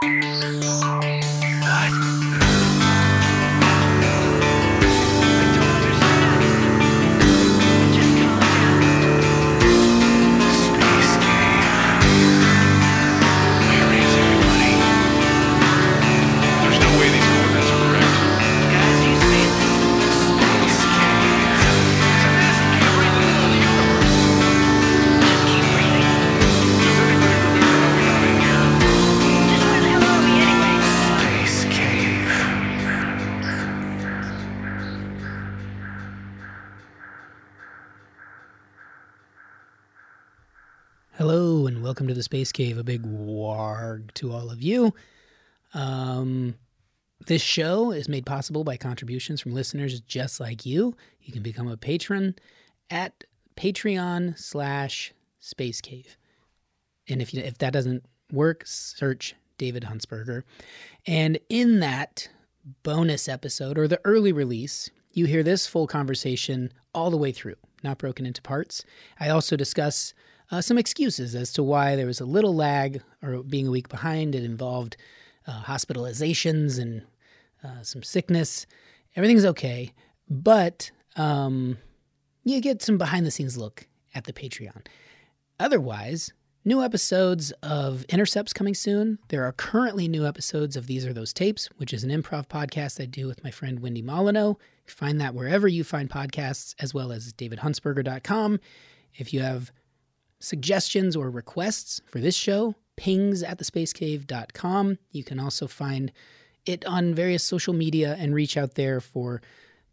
There's Space Cave. A big warg to all of you. Um, this show is made possible by contributions from listeners just like you. You can become a patron at Patreon slash Space Cave. And if you, if that doesn't work, search David Huntsberger. And in that bonus episode or the early release, you hear this full conversation all the way through, not broken into parts. I also discuss uh, some excuses as to why there was a little lag or being a week behind. It involved uh, hospitalizations and uh, some sickness. Everything's okay, but um, you get some behind the scenes look at the Patreon. Otherwise, new episodes of Intercepts coming soon. There are currently new episodes of These Are Those Tapes, which is an improv podcast I do with my friend Wendy Molyneux. Find that wherever you find podcasts, as well as davidhuntsberger.com. If you have suggestions or requests for this show, pings at thespacecave.com. You can also find it on various social media and reach out there for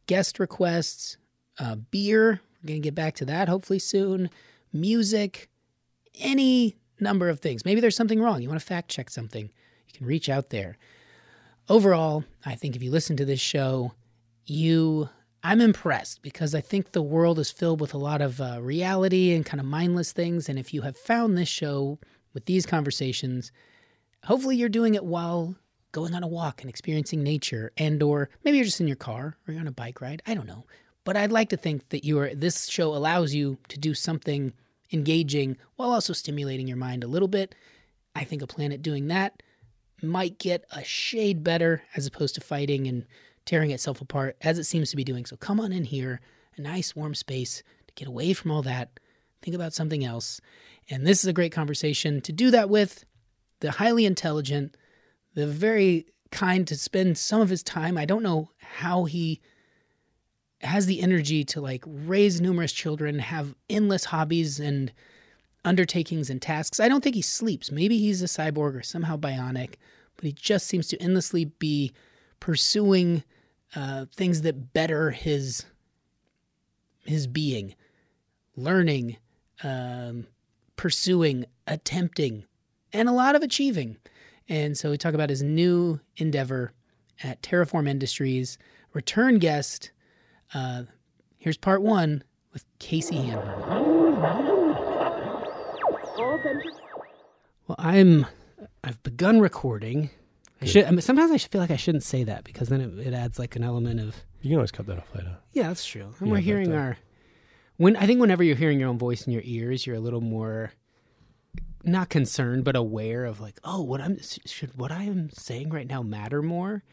guest requests, uh, beer. We're going to get back to that hopefully soon, music, any number of things. Maybe there's something wrong. You want to fact check something. You can reach out there. Overall, I think if you listen to this show, you I'm impressed because I think the world is filled with a lot of uh, reality and kind of mindless things. And if you have found this show with these conversations, hopefully you're doing it while going on a walk and experiencing nature, and or maybe you're just in your car or you're on a bike ride. I don't know, but I'd like to think that you are. This show allows you to do something engaging while also stimulating your mind a little bit. I think a planet doing that might get a shade better as opposed to fighting and tearing itself apart as it seems to be doing. So come on in here, a nice warm space to get away from all that, think about something else. And this is a great conversation to do that with. The highly intelligent, the very kind to spend some of his time. I don't know how he has the energy to like raise numerous children, have endless hobbies and undertakings and tasks. I don't think he sleeps. Maybe he's a cyborg or somehow bionic, but he just seems to endlessly be pursuing uh, things that better his his being, learning, um, pursuing, attempting, and a lot of achieving. And so we talk about his new endeavor at Terraform Industries. Return guest. Uh, here's part one with Casey Handmer. Well, I'm. I've begun recording. I should. I mean, sometimes I feel like I shouldn't say that because then it, it adds like an element of. You can always cut that off later. Yeah, that's true. And Yeah, we're hearing uh, our. When I think whenever you're hearing your own voice in your ears, you're a little more. Not concerned, but aware of like, oh, what I'm should what I am saying right now matter more.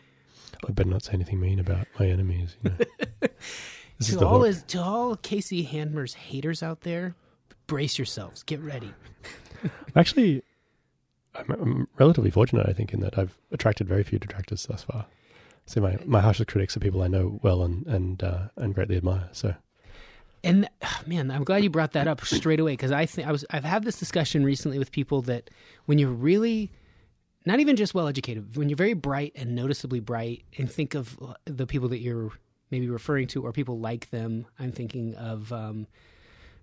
I better not say anything mean about my enemies. You know? to all his, to all Casey Handmer's haters out there, brace yourselves, get ready. Actually, I'm, I'm relatively fortunate, I think, in that I've attracted very few detractors thus far. So my, my harshest critics are people I know well and and uh, and greatly admire. So And ah, man, I'm glad you brought that up straight away because I think I was I've had this discussion recently with people that when you're really not even just well educated, when you're very bright and noticeably bright, and think of the people that you're maybe referring to or people like them. I'm thinking of um,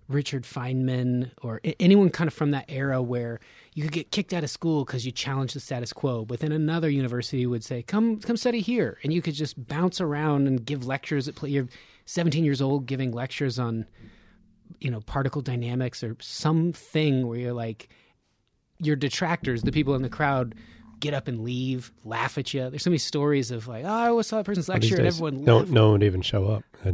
Richard Feynman or anyone kind of from that era where you could get kicked out of school because you challenged the status quo. But then another university would say, "Come, come study here," and you could just bounce around and give lectures. At. You're 17 years old giving lectures on, you know, particle dynamics or something where you're like, your detractors, the people in the crowd. Get up and leave, laugh at you. There's so many stories of like, oh, I always saw that person's lecture and everyone no no one would even show up.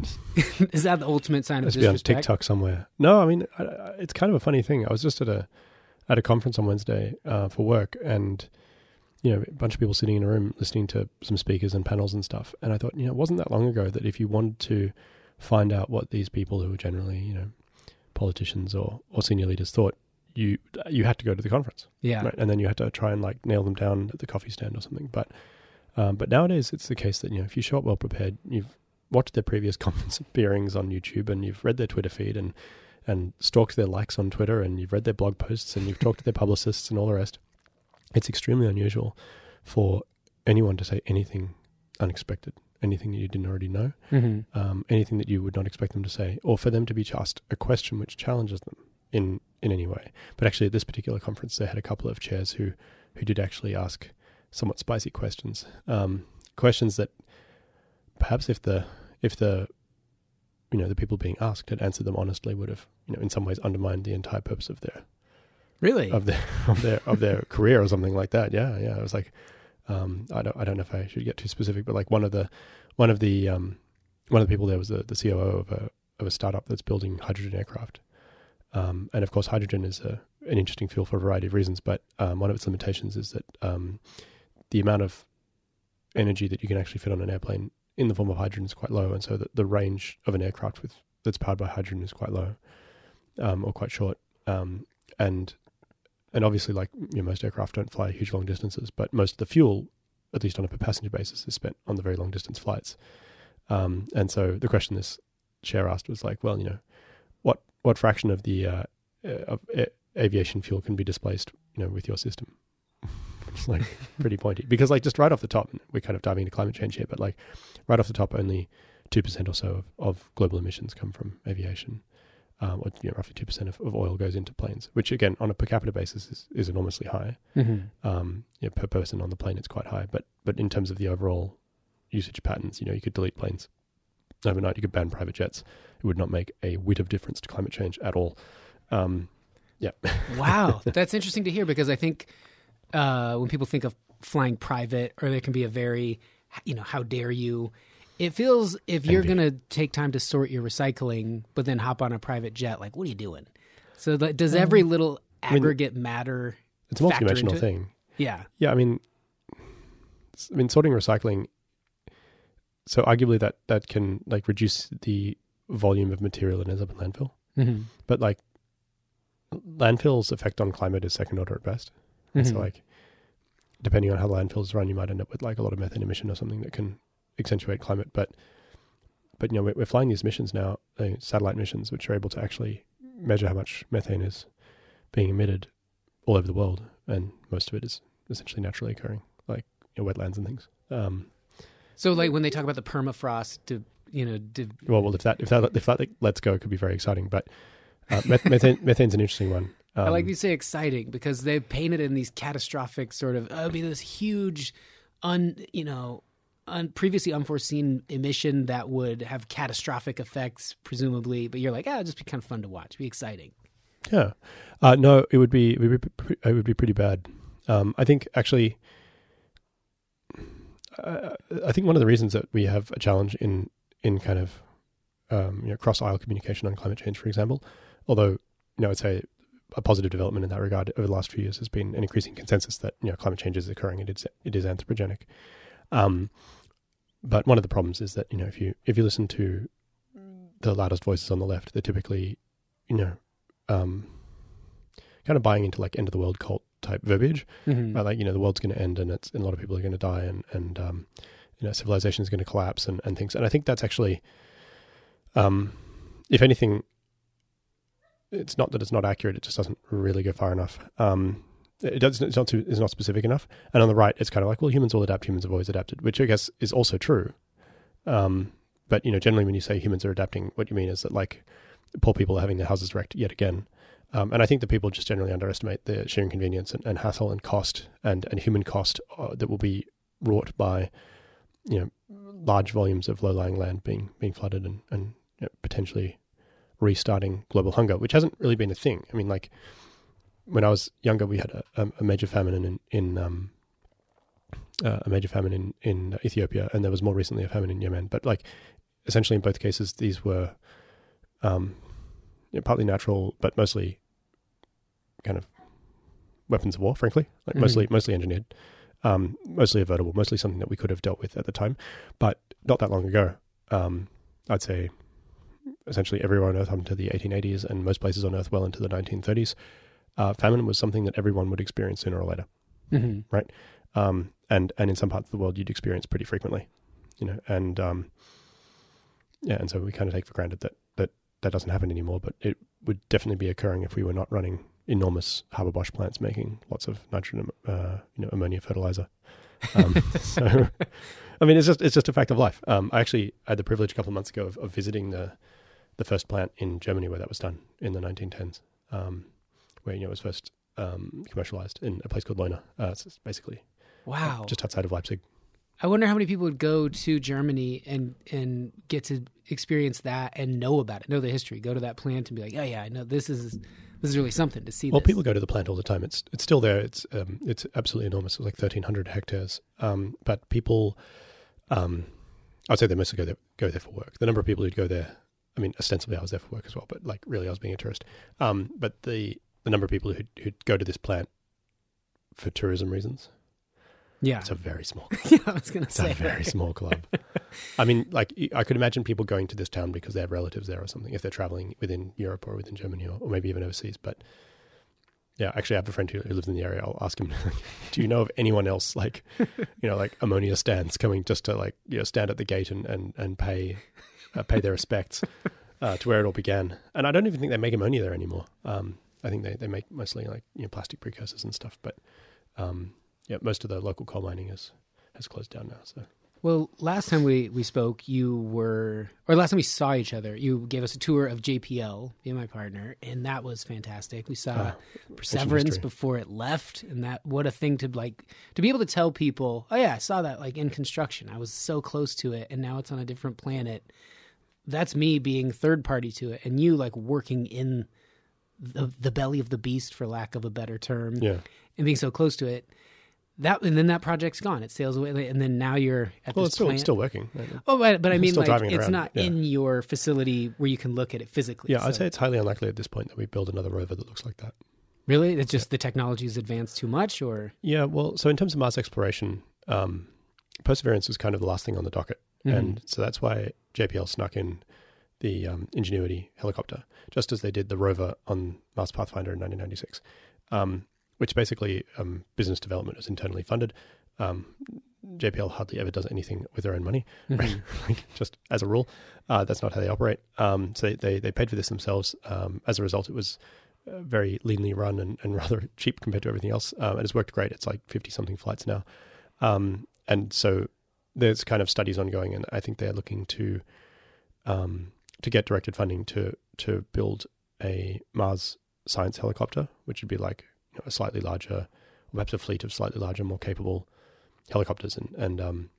Is that the ultimate sign of let's be on? TikTok somewhere. No, I mean I, I- it's kind of a funny thing. I was just at a at a conference on Wednesday uh, for work, and you know, a bunch of people sitting in a room listening to some speakers and panels and stuff. And I thought, you know, it wasn't that long ago that if you wanted to find out what these people who were generally, you know, politicians or, or senior leaders thought, you you had to go to the conference, Yeah. right? And then you had to try and like nail them down at the coffee stand or something. But um, but nowadays it's the case that you know if you show up well prepared, you've watched their previous conference appearings on YouTube and you've read their Twitter feed and and stalked their likes on Twitter and you've read their blog posts and you've talked to their publicists and all the rest. It's extremely unusual for anyone to say anything unexpected, anything that you didn't already know, hmm um, anything that you would not expect them to say, or for them to be asked a question which challenges them in in any way. But actually, at this particular conference, they had a couple of chairs who who did actually ask somewhat spicy questions, um, questions that perhaps if the if the you know the people being asked had answered them honestly would have you know in some ways undermined the entire purpose of their Really? of their of their of their career or something like that. Yeah, yeah. It was like um, I don't I don't know if I should get too specific, but like one of the one of the um, one of the people there was the, the COO of a of a startup that's building hydrogen aircraft. Um, and of course, hydrogen is a, an interesting fuel for a variety of reasons, but um, one of its limitations is that um, the amount of energy that you can actually fit on an airplane in the form of hydrogen is quite low, and so the, the range of an aircraft with that's powered by hydrogen is quite low, um, or quite short. Um, and and obviously, like you know, most aircraft don't fly huge long distances, but most of the fuel, at least on a per passenger basis, is spent on the very long distance flights. Um, and so the question this chair asked was like, well, you know, what what fraction of the uh, uh, of a- aviation fuel can be displaced, you know, with your system? it's like pretty pointy because, like, just right off the top, we're kind of diving into climate change here, but like, right off the top, only two percent or so of, of global emissions come from aviation. Um, or, you know, roughly two percent of, of oil goes into planes, which again, on a per capita basis, is, is enormously high hmm um, you know, per person on the plane, it's quite high. But but in terms of the overall usage patterns, you know, you could delete planes overnight. You could ban private jets. It would not make a whit of difference to climate change at all. Um, yeah, Wow, that's interesting to hear because I think uh, when people think of flying private, or there can be a very, you know, how dare you? It feels if you're going to take time to sort your recycling, but then hop on a private jet, like, what are you doing? So, like, does every little mean, aggregate matter? it's a Factor multidimensional into it? thing. Yeah. Yeah, I mean, I mean, sorting recycling. So arguably, that that can like reduce the volume of material that ends up in landfill. Mm-hmm. But like, landfill's effect on climate is second order at best. And Mm-hmm. So like, depending on how landfills run, you might end up with like a lot of methane emission or something that can accentuate climate. But but you know we're, we're flying these missions now, uh, satellite missions, which are able to actually measure how much methane is being emitted all over the world, and most of it is essentially naturally occurring, like you know, wetlands and things. Um, So, like, when they talk about the permafrost, to you know, to, well, well, if that if that if that lets go, it could be very exciting. But uh, meth- methane methane's an interesting one. Um, I like you say exciting because they paint it in these catastrophic sort of. Oh, this huge, un you know, un, previously unforeseen emission that would have catastrophic effects, presumably. But you're like, ah, it'd just be kind of fun to watch, be exciting. Yeah, uh, no, it would be it would be, it would be pretty bad. Um, I think actually, I think one of the reasons that we have a challenge in in kind of um, you know cross aisle communication on climate change, for example, although you know I'd say a positive development in that regard over the last few years has been an increasing consensus that you know climate change is occurring and it's it is anthropogenic. Um, but one of the problems is that you know if you if you listen to the loudest voices on the left, they're typically you know um, kind of buying into like end of the world cult type verbiage, Mm-hmm. right? Like you know the world's going to end and it's and a lot of people are going to die and and um, you know civilization is going to collapse and and things. And I think that's actually, um, if anything, it's not that it's not accurate. It just doesn't really go far enough. Um, it does. It's not too, it's not specific enough. And on the right, it's kind of like, well, humans will adapt. Humans have always adapted, which I guess is also true. Um, but you know, generally, when you say humans are adapting, what you mean is that like poor people are having their houses wrecked yet again. Um, and I think that people just generally underestimate the sheer inconvenience and, and hassle and cost and, and human cost uh, that will be wrought by, you know, large volumes of low-lying land being being flooded and, and you know, potentially restarting global hunger, which hasn't really been a thing. I mean, like when I was younger, we had a, a, major famine in in um, uh, a major famine in in Ethiopia, and there was more recently a famine in Yemen. But like essentially in both cases, these were um, you know, partly natural, but mostly kind of weapons of war. Frankly, like Mhm. mostly mostly engineered. um, mostly avertible, mostly something that we could have dealt with at the time, but not that long ago. Um, I'd say essentially everywhere on Earth up into the 1880s and most places on Earth well into the 1930s, uh, famine was something that everyone would experience sooner or later. hmm Um, and and in some parts of the world, you'd experience pretty frequently, you know. And um, yeah, and so we kind of take for granted that that doesn't happen anymore. But it would definitely be occurring if we were not running enormous Haber-Bosch plants making lots of nitrogen, uh, you know, ammonia fertilizer. Um, so, I mean, it's just it's just a fact of life. Um, I actually had the privilege a couple of months ago of, of visiting the the first plant in Germany where that was done in the 1910s, um, where you know it was first um, commercialized in a place called Leuna. Uh, it's it's basically Wow. just outside of Leipzig. I wonder how many people would go to Germany and and get to experience that and know about it, know the history, go to that plant and be like, oh yeah, I know this is this is really something to see. Well, this. people go to the plant all the time. It's it's still there. It's um, it's absolutely enormous. It's like thirteen hundred hectares. Um, but people, um, I'd say they mostly go there go there for work. The number of people who'd go there, I mean, ostensibly I was there for work as well, but like really I was being a tourist. Um, but the the number of people who'd, who'd go to this plant for tourism reasons, yeah, it's a very small. yeah, I was gonna It's a say very small club. I mean, like I could imagine people going to this town because they have relatives there or something. If they're traveling within Europe or within Germany or, or maybe even overseas, but yeah, actually, I have a friend who, who lives in the area. I'll ask him, "Do you know of anyone else like, you know, like ammonia stands coming just to like you know stand at the gate and and and pay uh, pay their respects uh, to where it all began?" And I don't even think they make ammonia there anymore. Um, I think they they make mostly like you know plastic precursors and stuff. But um, yeah, most of the local coal mining is has closed down now. So. Well, last time we, we spoke, you were, or last time we saw each other, you gave us a tour of JPL, me and my partner, and that was fantastic. We saw Ah, Perseverance before it left, and that what a thing to like to be able to tell people, oh yeah, I saw that like in construction. I was so close to it, and now it's on a different planet. That's me being third party to it, and you like working in the the belly of the beast, for lack of a better term, Yeah. and being so close to it. That and then that project's gone. It sails away, and then now you're at Well, this it's still plant. it's still working. right? Oh, but, but I It's mean, like it's around, not yeah. in your facility where you can look at it physically. Yeah, I'd say it's highly unlikely at this point that we build another rover that looks like that. really, it's just the technology has advanced too much, or Yeah, well, so in terms of Mars exploration, um, Perseverance was kind of the last thing on the docket, and so that's why JPL snuck in the um, Ingenuity helicopter, just as they did the rover on Mars Pathfinder in 1996, um, which basically um, business development is internally funded. Um, JPL hardly ever does anything with their own money, right? like just as a rule, uh, that's not how they operate. Um, so they, they they paid for this themselves. Um, as a result, it was uh, very leanly run and, and rather cheap compared to everything else. Um, and it's worked great. It's like 50 something flights now. Um, and so there's kind of studies ongoing, and I think they're looking to um, to get directed funding to to build a Mars science helicopter, which would be like know, a slightly larger, perhaps a fleet of slightly larger, more capable helicopters. And and um,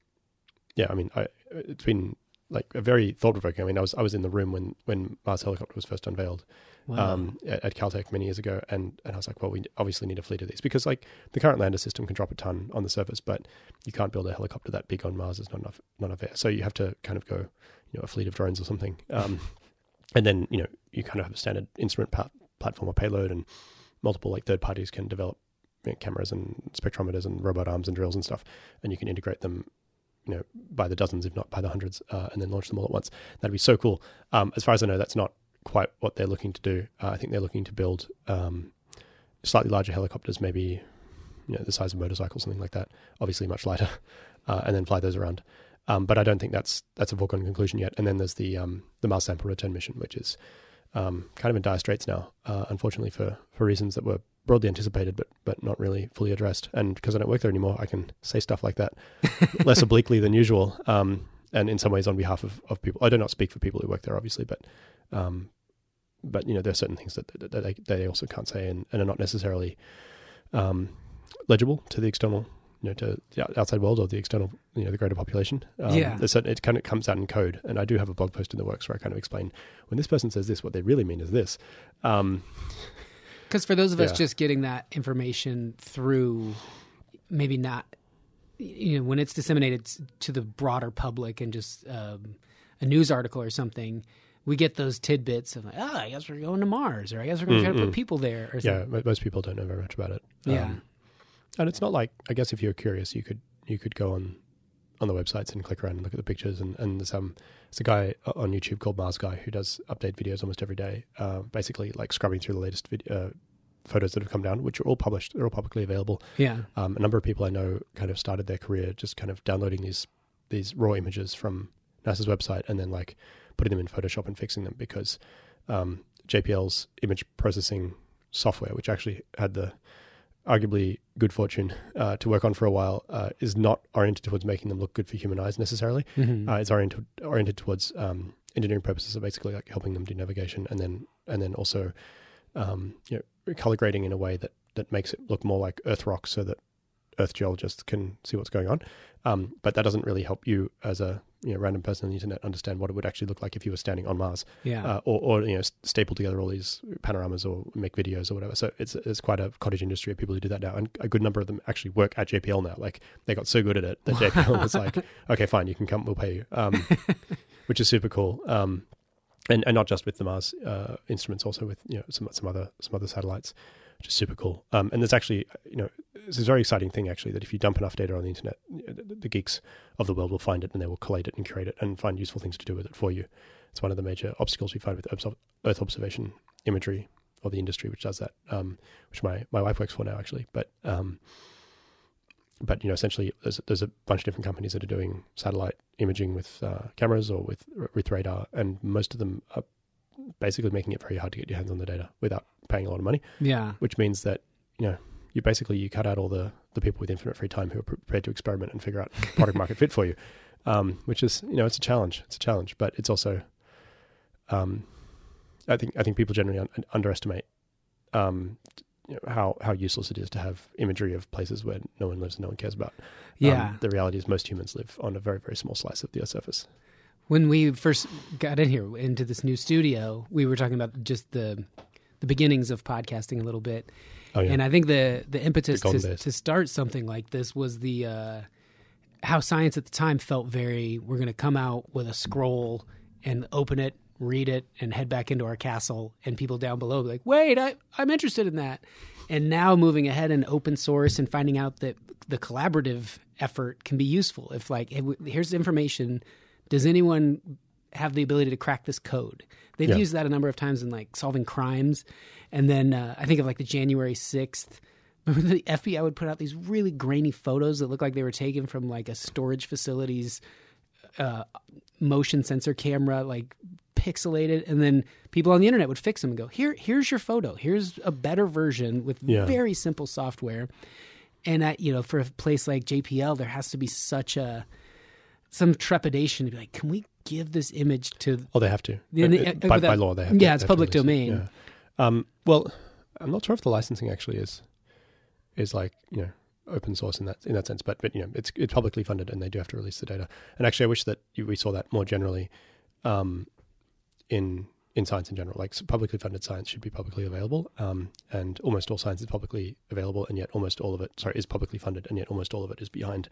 yeah, I mean, I, it's been like a very thought provoking. I mean, I was I was in the room when when Mars helicopter was first unveiled, wow. um, at, at Caltech many years ago, and and I was like, well, we obviously need a fleet of these because like the current lander system can drop a ton on the surface, but you can't build a helicopter that big on Mars. There's not enough not enough air, so you have to kind of go, you know, a fleet of drones or something, um, and then you know you kind of have a standard instrument pa- platform or payload, and multiple like third parties can develop you know, cameras and spectrometers and robot arms and drills and stuff, and you can integrate them. You know, by the dozens, if not by the hundreds, uh, and then launch them all at once. That'd be so cool. Um, as far as I know, that's not quite what they're looking to do. Uh, I think they're looking to build um, slightly larger helicopters, maybe you know the size of motorcycles, something like that. Obviously, much lighter, uh, and then fly those around. Um, but I don't think that's that's a foregone conclusion yet. And then there's the um, the Mars sample return mission, which is um, kind of in dire straits now, uh, unfortunately for for reasons that were broadly anticipated, but but not really fully addressed. And because I don't work there anymore, I can say stuff like that less obliquely than usual. Um, and in some ways, on behalf of, of people, I do not speak for people who work there, obviously, but um, but you know, there are certain things that, that, that they, they also can't say and, and are not necessarily um, legible to the external, you know, to the outside world or the external, you know, the greater population. Um, Yeah. it kind of comes out in code, and I do have a blog post in the works where I kind of explain when this person says this, what they really mean is this. Um, Because for those of us just getting that information through, maybe not, you know, when it's disseminated to the broader public and just um, a news article or something, we get those tidbits of like, oh, I guess we're going to Mars, or I guess we're going to try to put people there, or yeah, something. mo- most people don't know very much about it. Yeah. Um, and it's not like I guess if you're curious, you could you could go on on the websites and click around and look at the pictures. And, and there's um there's a guy on YouTube called Mars Guy who does update videos almost every day, uh, basically like scrubbing through the latest vid- uh, photos that have come down, which are all published, they're all publicly available. Yeah. Um, a number of people I know kind of started their career just kind of downloading these these raw images from NASA's website and then like putting them in Photoshop and fixing them because um, JPL's image processing software, which actually had the arguably good fortune uh, to work on for a while, uh, is not oriented towards making them look good for human eyes necessarily. Mhm. Uh, it's oriented oriented towards um, engineering purposes, so basically like helping them do navigation, and then and then also um, you know color grading in a way that that makes it look more like Earth rock, so that Earth geologists can see what's going on. Um, but that doesn't really help you as a you know random person on the internet understand what it would actually look like if you were standing on Mars, yeah. uh, or, or you know staple together all these panoramas or make videos or whatever. So it's it's quite a cottage industry of people who do that now, and a good number of them actually work at JPL now. Like they got so good at it that JPL was like, okay, fine, you can come, we'll pay you, um, which is super cool. Um, and and not just with the Mars uh, instruments, also with you know some some other some other satellites, is super cool. Um, and there's actually you know it's a very exciting thing actually that if you dump enough data on the internet, the, the geeks of the world will find it and they will collate it and curate it and find useful things to do with it for you. It's one of the major obstacles we find with Earth Earth observation imagery or the industry which does that, um, which my, my wife works for now actually. But um, but you know essentially there's there's a bunch of different companies that are doing satellite imaging with uh, cameras or with with radar, and most of them are basically making it very hard to get your hands on the data without paying a lot of money yeah. which means that you know you basically you cut out all the the people with infinite free time who are prepared to experiment and figure out product market fit for you um, which is you know it's a challenge it's a challenge but it's also um, i think i think people generally un- underestimate um, you know, how how useless it is to have imagery of places where no one lives and no one cares about Yeah. um, the reality is most humans live on a very very small slice of the earth's surface when we first got in here into this new studio, we were talking about just the the beginnings of podcasting a little bit. oh yeah And I think the the impetus The to, to start something like this was the uh, how science at the time felt very we're going to come out with a scroll and open it, read it, and head back into our castle. And people down below be like, wait, I, I'm interested in that. And now moving ahead in open source and finding out that the collaborative effort can be useful. If like, hey, w- here's information. Does anyone have the ability to crack this code? They've Yeah. used that a number of times in like solving crimes. And then uh, I think of like the January 6th. Remember the FBI would put out these really grainy photos that looked like they were taken from like a storage facility's uh, motion sensor camera, like pixelated, and then people on the internet would fix them and go, "Here, here's your photo. Here's a better version with Yeah. very simple software." And at, you know, for a place like JPL, there has to be such a some trepidation to be like, "Can we give this image to?" Oh, they have to. Yeah, Uh, uh, by, by law, they have yeah, they it's public domain. yeah. Um, well, I'm not sure if the licensing actually is is like you know open source in that in that sense, but but you know it's it's publicly funded and they do have to release the data. And actually, I wish that we saw that more generally um, in in science in general. Like publicly funded science should be publicly available, um, and almost all science is publicly available, and yet almost all of it, sorry, is publicly funded, and yet almost all of it is behind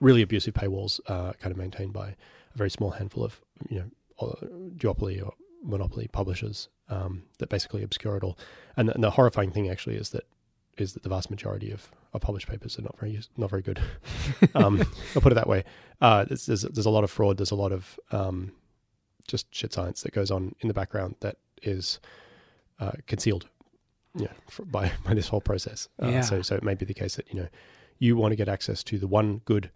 really abusive paywalls, uh, kind of maintained by a very small handful of you know duopoly or monopoly publishers um, that basically obscure it all. And the, and the horrifying thing actually is that is that the vast majority of, of published papers are not very not very good. um, I'll put it that way. Uh, there's, there's there's a lot of fraud. There's a lot of um, just shit science that goes on in the background that is uh, concealed, yeah, for, by by this whole process. Uh, Yeah. So so it may be the case that you know you want to get access to the one good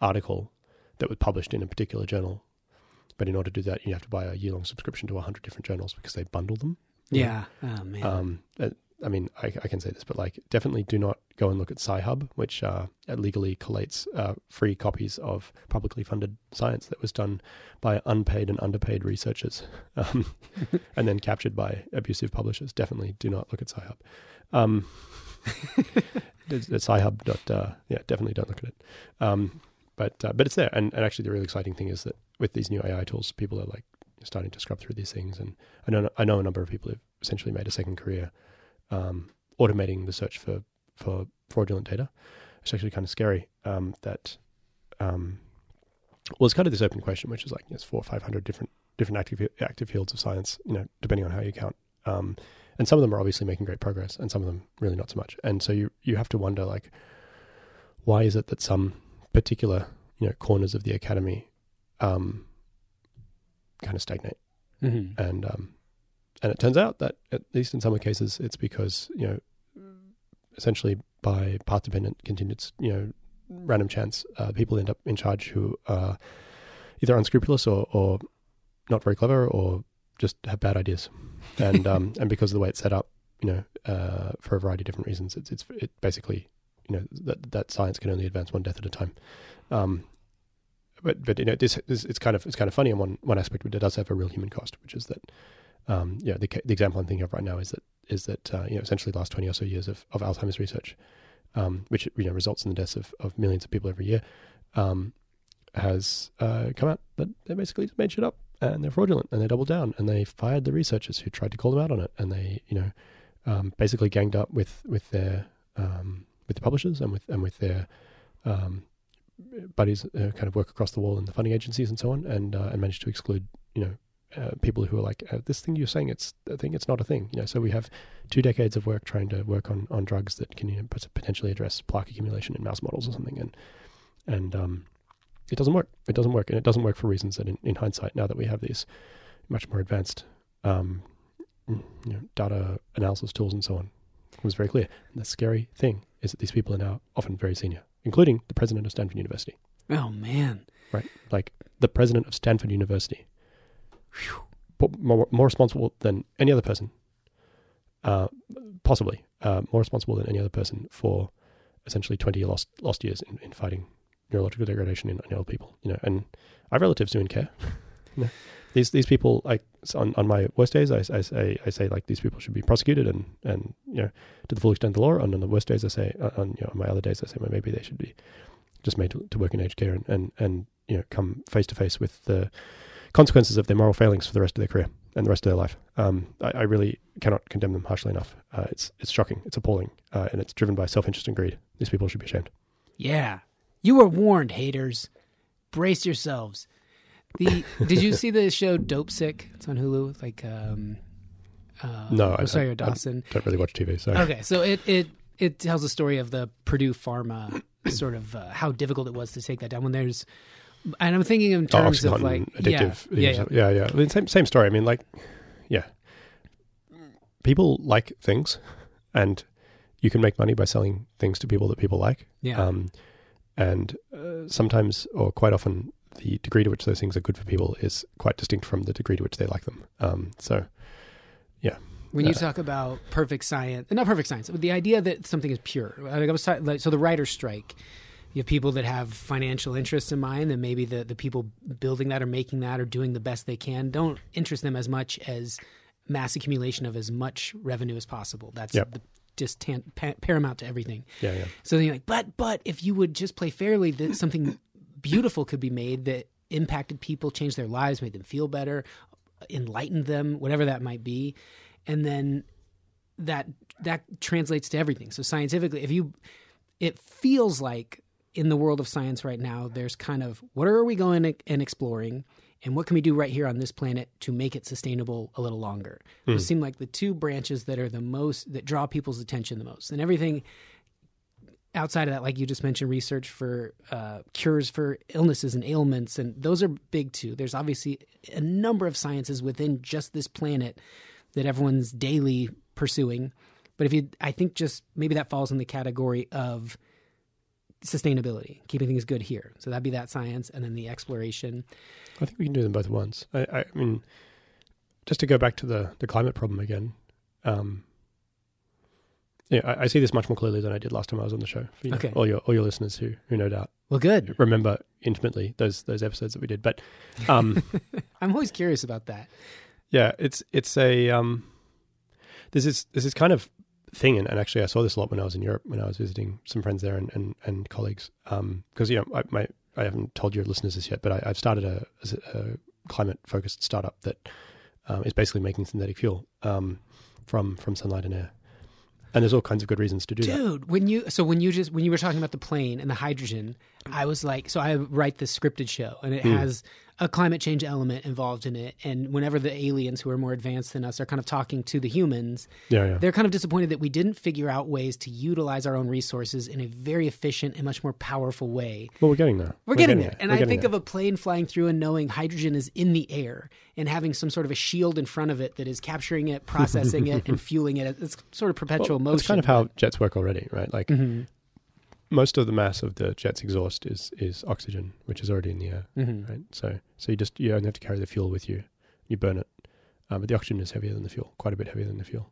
article that was published in a particular journal, but in order to do that, you have to buy a year long subscription to hundred different journals because they bundle them. Yeah. Oh man. Um, uh, I mean, I, I can say this, but like, definitely do not go and look at Sci-Hub, which uh, legally collates uh, free copies of publicly funded science that was done by unpaid and underpaid researchers, um, and then captured by abusive publishers. Definitely do not look at Sci-Hub. Um, Sci-Hub. Dot, uh, yeah, definitely don't look at it. Um, but uh, but it's there, and, and actually, the really exciting thing is that with these new AI tools, people are like starting to scrub through these things, and I know I know a number of people who've essentially made a second career um, automating the search for for fraudulent data. It's actually kind of scary um, that um, well, it's kind of this open question, which is like yes, four or five hundred different different active active fields of science, you know, depending on how you count. Um, and some of them are obviously making great progress, and some of them really not so much. And so you you have to wonder like, why is it that some particular you know corners of the academy um, kind of stagnate? Mm-hmm. and um, and it turns out that at least in some cases it's because you know essentially by path dependent contingents you know random chance uh, people end up in charge who are either unscrupulous or, or not very clever or just have bad ideas and um, and because of the way it's set up you know uh, for a variety of different reasons it's it's it basically you know that that science can only advance one death at a time. Um, but but you know this, this it's kind of it's kind of funny in one one aspect, but it does have a real human cost, which is that um, yeah the, the example I'm thinking of right now is that is that uh, you know essentially the last twenty or so years of, of Alzheimer's research, um, which you know results in the deaths of, of millions of people every year, um, has uh, come out that they basically just made shit up and they're fraudulent and they doubled down and they fired the researchers who tried to call them out on it and they you know um, basically ganged up with with their um, with the publishers and with and with their um, buddies uh, kind of work across the wall in the funding agencies and so on, and uh, and managed to exclude you know uh, people who are like uh, this thing you're saying it's a thing it's not a thing you know. So we have two decades of work trying to work on on drugs that can you know, potentially address plaque accumulation in mouse models or something and and um it doesn't work. It doesn't work and it doesn't work for reasons that in, in hindsight now that we have these much more advanced um you know data analysis tools and so on. It was very clear. And the scary thing is that these people are now often very senior including the president of Stanford University Oh man. right? Like the president of Stanford University, more, more responsible than any other person, uh, possibly uh, more responsible than any other person for essentially 20 lost lost years in, in fighting neurological degradation in, in old people. You know, and I have relatives who in care. you these these people, like on, on my worst days, I, I say I say like these people should be prosecuted and and you know to the full extent of the law. And on the worst days, I say uh, on you know on my other days, I say well, maybe they should be just made to, to work in aged care and, and, and you know come face to face with the consequences of their moral failings for the rest of their career and the rest of their life. Um, I, I really cannot condemn them harshly enough. Uh, it's it's shocking, it's appalling, uh, and it's driven by self interest and greed. These people should be ashamed. Yeah. You were warned, haters. Brace yourselves. The did you see the show Dope Sick? It's on Hulu. Like um uh No, I- Rosario I- Dawson. Don't really watch TV, so Okay, so it it it tells the story of the Purdue Pharma sort of uh, how difficult it was to take that down when there's and I'm thinking in Oh, terms of like addictive. yeah, yeah, yeah. yeah, yeah. I mean, same same story. I mean, like, yeah, people like things, and you can make money by selling things to people that people like. Yeah. Um, and uh, sometimes, or quite often, the degree to which those things are good for people is quite distinct from the degree to which they like them. Um, so, yeah. when you Uh, talk about perfect science, not perfect science, but the idea that something is pure. Like I was talking, like, so the writer's strike. You have people that have financial interests in mind, and maybe the the people building that or making that or doing the best they can don't interest them as much as mass accumulation of as much revenue as possible. That's Yep. the, just tan- pa- paramount to everything. yeah, yeah. So then you're like, but but if you would just play fairly, that something beautiful could be made that impacted people, changed their lives, made them feel better, enlightened them, whatever that might be, and then that that translates to everything. So scientifically, if you, it feels like in the world of science right now, there's kind of what are we going and exploring, and what can we do right here on this planet to make it sustainable a little longer. Those hmm. seem like the two branches that are the most that draw people's attention the most, and everything outside of that, like you just mentioned, research for uh, cures for illnesses and ailments, and those are big too. There's obviously a number of sciences within just this planet that everyone's daily pursuing. But if you, I think just maybe that falls in the category of sustainability, keeping things good here. So that'd be that science, and then the exploration. I think we can do them both at once. I, I mean, just to go back to the, the climate problem again. Um, yeah, I, I see this much more clearly than I did last time I was on the show. For, you know, Okay. all your all your listeners who who no doubt Well, good. remember intimately those those episodes that we did. But um, I'm always curious about that. yeah, it's it's a um, this is this is kind of thing, and, and actually I saw this a lot when I was in Europe when I was visiting some friends there and and, and colleagues. Because you know I, my I haven't told your listeners this yet, but I, I've started a, a climate focused startup that um, is basically making synthetic fuel um, from from sunlight and air. And there's all kinds of good reasons to do that. Dude, when you so when you just when you were talking about the plane and the hydrogen, I was like, so I write this scripted show, and it Hmm. has a climate change element involved in it. And whenever the aliens who are more advanced than us are kind of talking to the humans, Yeah, yeah. they're kind of disappointed that we didn't figure out ways to utilize our own resources in a very efficient and much more powerful way. Well, we're getting there. We're, getting, there. there. And We're I think there. of a plane flying through and knowing hydrogen is in the air and having some sort of a shield in front of it that is capturing it, processing it, and fueling it. It's sort of perpetual Well, motion. It's kind of how jets work already, right? Like Mhm. Most of the mass of the jet's exhaust is is oxygen, which is already in the air, Mhm. right? So so you just you only have to carry the fuel with you. You burn it, um, but the oxygen is heavier than the fuel, quite a bit heavier than the fuel,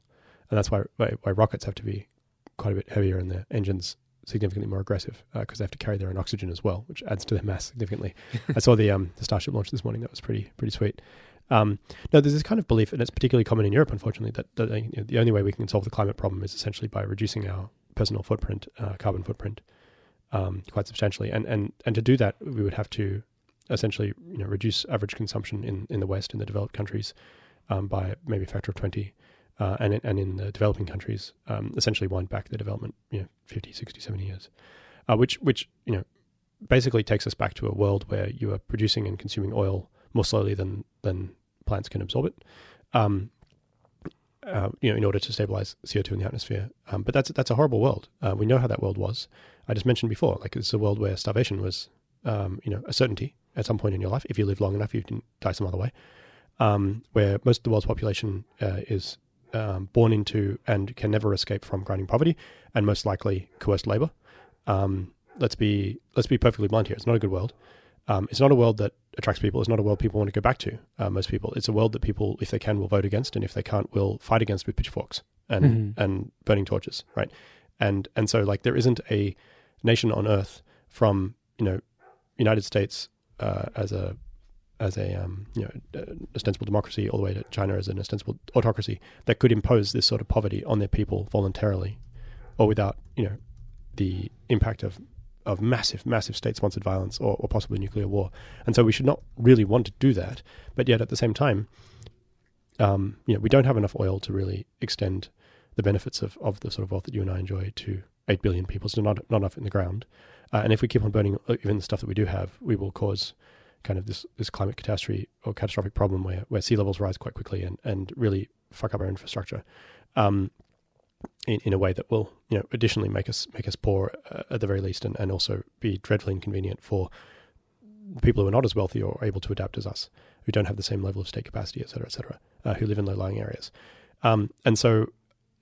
and that's why why, why rockets have to be quite a bit heavier and the engines significantly more aggressive because they have to carry their own oxygen as well, which adds to their mass significantly. I saw the um the Starship launch this morning. That was pretty pretty sweet. Um, no, there's this kind of belief, and it's particularly common in Europe, unfortunately, that, that uh, you know, the only way we can solve the climate problem is essentially by reducing our personal footprint, uh, carbon footprint, um, quite substantially. And, and and to do that, we would have to essentially you know reduce average consumption in, in the West in the developed countries um, by maybe a factor of twenty, uh, and and in the developing countries, um, essentially wind back the development, you know, 50, 60, 70 years, uh, which which you know basically takes us back to a world where you are producing and consuming oil more slowly than than plants can absorb it. Um, uh, you know, in order to stabilize CO2 in the atmosphere. Um, but that's that's a horrible world. Uh, we know how that world was. I just mentioned before, like it's a world where starvation was, um, you know, a certainty at some point in your life. If you live long enough, you can die some other way. Um, where most of the world's population uh, is um, born into and can never escape from grinding poverty, and most likely coerced labor. Um, let's be let's be perfectly blunt here. It's not a good world. Um, it's not a world that attracts people. It's not a world people want to go back to. Uh, most people. It's a world that people, if they can, will vote against, and if they can't, will fight against with pitchforks and Mhm. and burning torches. Right. And and so like there isn't a nation on earth from you know United States uh, as a as a um, you know uh, ostensible democracy all the way to China as an ostensible autocracy that could impose this sort of poverty on their people voluntarily or without you know the impact of of massive massive state sponsored violence or, or possibly nuclear war. And so we should not really want to do that but yet at the same time um, you know we don't have enough oil to really extend the benefits of, of the sort of wealth that you and I enjoy to 8 billion people so not not enough in the ground. Uh, and if we keep on burning even the stuff that we do have we will cause kind of this, this climate catastrophe or catastrophic problem where, where sea levels rise quite quickly and, and really fuck up our infrastructure. Um, in, in a way that will you know additionally make us make us poor uh, at the very least and, and also be dreadfully inconvenient for people who are not as wealthy or able to adapt as us who don't have the same level of state capacity et cetera et cetera uh, who live in low-lying areas. Um, and so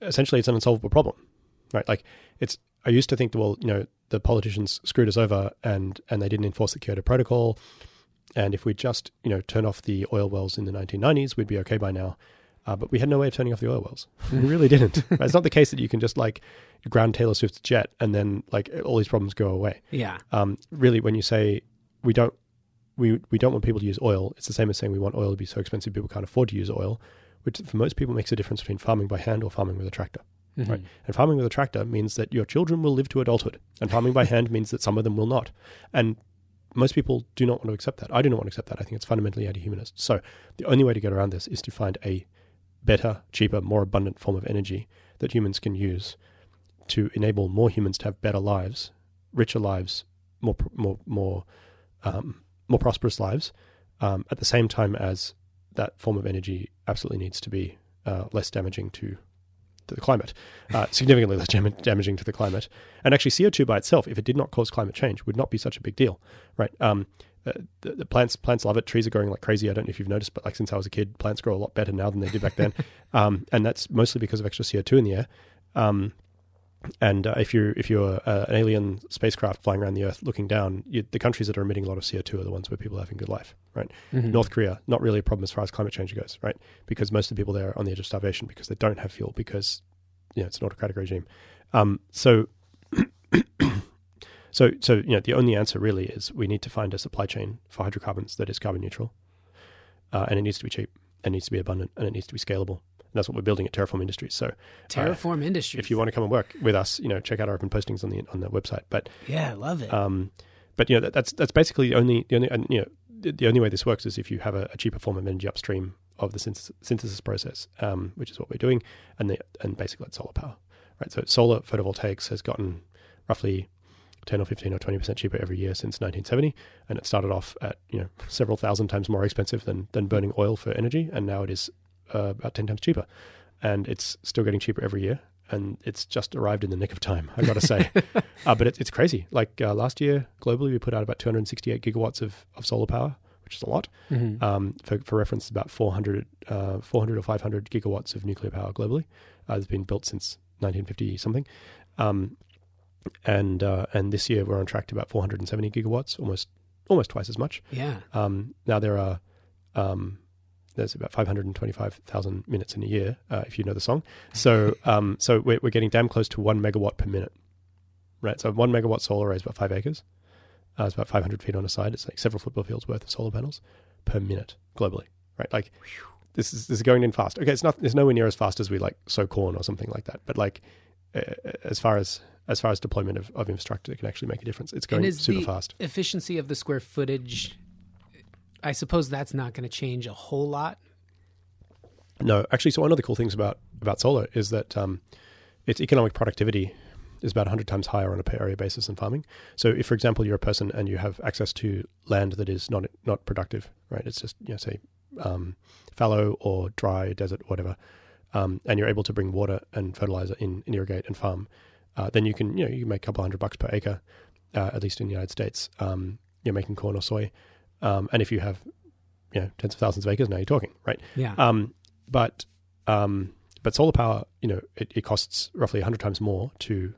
essentially it's an unsolvable problem right? Like it's I used to think well you know the politicians screwed us over and and they didn't enforce the Kyoto Protocol. And if we just, you know, turn off the oil wells in the 1990s, we'd be okay by now. Uh, but we had no way of turning off the oil wells. We really didn't. Right? It's not the case that you can just like ground Taylor Swift's jet and then like all these problems go away. Yeah. Um, really, when you say we don't, we we don't want people to use oil, it's the same as saying we want oil to be so expensive people can't afford to use oil, which for most people makes a difference between farming by hand or farming with a tractor. Mm-hmm. Right. And farming with a tractor means that your children will live to adulthood, and farming by hand means that some of them will not. And most people do not want to accept that. I do not want to accept that. I think it's fundamentally anti-humanist. So the only way to get around this is to find a better, cheaper, more abundant form of energy that humans can use to enable more humans to have better lives, richer lives, more more more um, more prosperous lives. Um, at the same time as that form of energy absolutely needs to be uh, less damaging to to the climate, uh, significantly less dam- damaging to the climate. And actually, CO2 by itself, if it did not cause climate change, would not be such a big deal, right? Um, uh, the, the plants plants love it. Trees are growing like crazy. I don't know if you've noticed, but like since I was a kid, plants grow a lot better now than they did back then, um, and that's mostly because of extra CO2 in the air. Um, and uh, if you're if you're uh, an alien spacecraft flying around the Earth looking down, you, the countries that are emitting a lot of CO2 are the ones where people are having good life, right? Mhm. North Korea, not really a problem as far as climate change goes, right? Because most of the people there are on the edge of starvation because they don't have fuel because you know it's an autocratic regime. Um, so, so, so you know the only answer really is we need to find a supply chain for hydrocarbons that is carbon neutral, uh, and it needs to be cheap, and it needs to be abundant, and it needs to be scalable. And that's what we're building at Terraform Industries. So, Terraform Industries. if you want to come and work with us, you know, check out our open postings on the on the website. But yeah, I love it. um, but you know that, that's that's basically the only the only and, you know the, the only way this works is if you have a, a cheaper form of energy upstream of the synthesis, synthesis process, um, which is what we're doing, and the and basically it's solar power, right? So solar photovoltaics has gotten roughly 10 or 15 or 20% cheaper every year since 1970 and it started off at you know several thousand times more expensive than than burning oil for energy and now it is uh, about 10 times cheaper and it's still getting cheaper every year and it's just arrived in the nick of time i got to say uh, but it, it's crazy like uh, last year globally we put out about 268 gigawatts of, of solar power which is a lot Mhm. um, for, for reference, about 400, uh, 400 or 500 gigawatts of nuclear power globally. Uh, it's been built since 1950 something. Um, and uh, and this year we're on track to about 470 gigawatts, almost almost twice as much. Yeah. Um, now there are um, there's about 525,000 minutes in a year, uh, if you know the song. So um, so we're, we're getting damn close to one megawatt per minute, right? So one megawatt solar array is about five acres. Uh, it's about 500 feet on a side. It's like several football fields worth of solar panels per minute globally, right? Like this is this is going in fast. Okay, it's not it's nowhere near as fast as we like sow corn or something like that, but like as far as as far as deployment of, of infrastructure that can actually make a difference, it's going super fast. efficiency of the square footage I suppose that's not going to change a whole lot. No, actually, so one of the cool things about about solar is that um, its economic productivity is about 100 times higher on a per area basis than farming. So, if, for example, you're a person and you have access to land that is not not productive, right? It's just you know, say um, fallow or dry desert, whatever, um, and you're able to bring water and fertilizer in, and irrigate and farm, uh, then you can you know you can make a couple hundred bucks per acre, uh, at least in the United States. Um, you're making corn or soy, um, and if you have you know tens of thousands of acres, now you're talking, right? Yeah. Um, but um, but solar power, you know, it, it costs roughly hundred times more to